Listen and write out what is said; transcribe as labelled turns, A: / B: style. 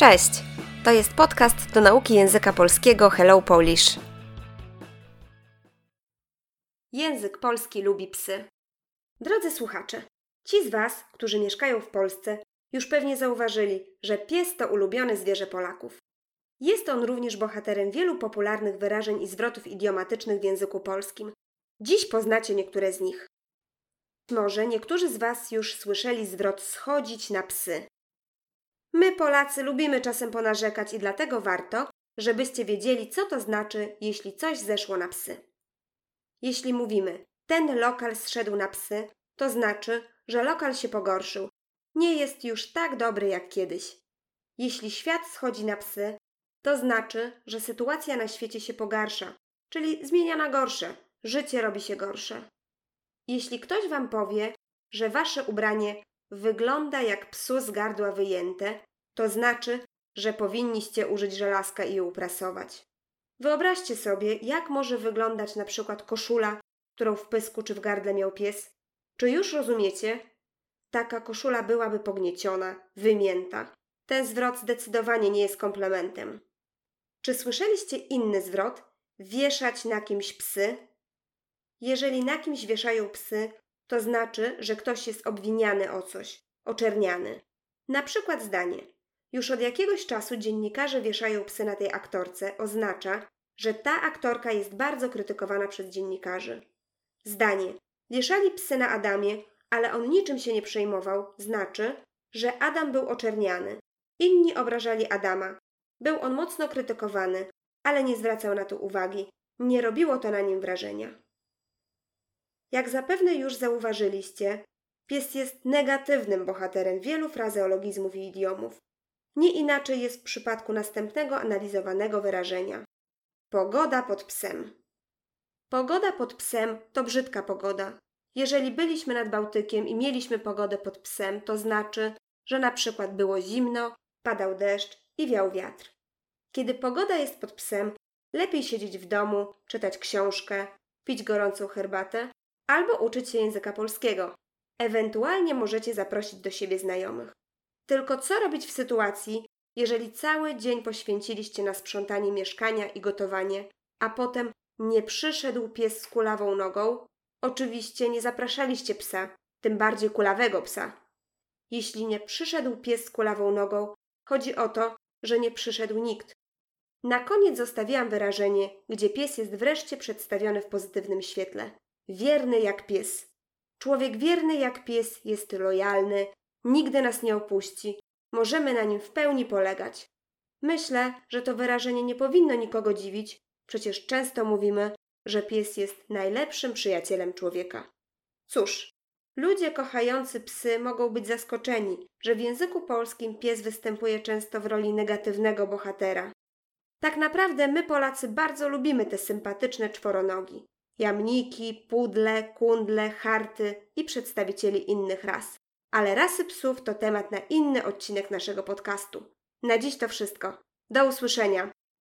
A: Cześć! To jest podcast do nauki języka polskiego Hello Polish. Język polski lubi psy. Drodzy słuchacze, ci z Was, którzy mieszkają w Polsce, już pewnie zauważyli, że pies to ulubione zwierzę Polaków. Jest on również bohaterem wielu popularnych wyrażeń i zwrotów idiomatycznych w języku polskim. Dziś poznacie niektóre z nich. Może niektórzy z Was już słyszeli zwrot schodzić na psy. My, Polacy, lubimy czasem ponarzekać i dlatego warto, żebyście wiedzieli, co to znaczy, jeśli coś zeszło na psy. Jeśli mówimy, ten lokal zszedł na psy, to znaczy, że lokal się pogorszył. Nie jest już tak dobry jak kiedyś. Jeśli świat schodzi na psy, to znaczy, że sytuacja na świecie się pogarsza, czyli zmienia na gorsze, życie robi się gorsze. Jeśli ktoś Wam powie, że Wasze ubranie wygląda jak psu z gardła wyjęte, to znaczy, że powinniście użyć żelazka i uprasować. Wyobraźcie sobie, jak może wyglądać na przykład koszula, którą w pysku czy w gardle miał pies. Czy już rozumiecie? Taka koszula byłaby pognieciona, wymięta. Ten zwrot zdecydowanie nie jest komplementem. Czy słyszeliście inny zwrot? Wieszać na kimś psy? Jeżeli na kimś wieszają psy, to znaczy, że ktoś jest obwiniany o coś, oczerniany. Na przykład zdanie: Już od jakiegoś czasu dziennikarze wieszają psy na tej aktorce, oznacza, że ta aktorka jest bardzo krytykowana przez dziennikarzy. Zdanie: Wieszali psy na Adamie, ale on niczym się nie przejmował, znaczy, że Adam był oczerniany. Inni obrażali Adama. Był on mocno krytykowany, ale nie zwracał na to uwagi. Nie robiło to na nim wrażenia. Jak zapewne już zauważyliście, pies jest negatywnym bohaterem wielu frazeologizmów i idiomów. Nie inaczej jest w przypadku następnego analizowanego wyrażenia. Pogoda pod psem. Pogoda pod psem to brzydka pogoda. Jeżeli byliśmy nad Bałtykiem i mieliśmy pogodę pod psem, to znaczy, że na przykład było zimno, padał deszcz i wiał wiatr. Kiedy pogoda jest pod psem, lepiej siedzieć w domu, czytać książkę, pić gorącą herbatę albo uczyć się języka polskiego. Ewentualnie możecie zaprosić do siebie znajomych. Tylko co robić w sytuacji, jeżeli cały dzień poświęciliście na sprzątanie mieszkania i gotowanie, a potem nie przyszedł pies z kulawą nogą? Oczywiście nie zapraszaliście psa, tym bardziej kulawego psa. Jeśli nie przyszedł pies z kulawą nogą, chodzi o to, że nie przyszedł nikt. Na koniec zostawiłam wyrażenie, gdzie pies jest wreszcie przedstawiony w pozytywnym świetle. Wierny jak pies. Człowiek wierny jak pies jest lojalny, nigdy nas nie opuści. Możemy na nim w pełni polegać. Myślę, że to wyrażenie nie powinno nikogo dziwić, przecież często mówimy, że pies jest najlepszym przyjacielem człowieka. Cóż, ludzie kochający psy mogą być zaskoczeni, że w języku polskim pies występuje często w roli negatywnego bohatera. Tak naprawdę my Polacy bardzo lubimy te sympatyczne czworonogi jamniki, pudle, kundle, harty i przedstawicieli innych ras. Ale rasy psów to temat na inny odcinek naszego podcastu. Na dziś to wszystko. Do usłyszenia.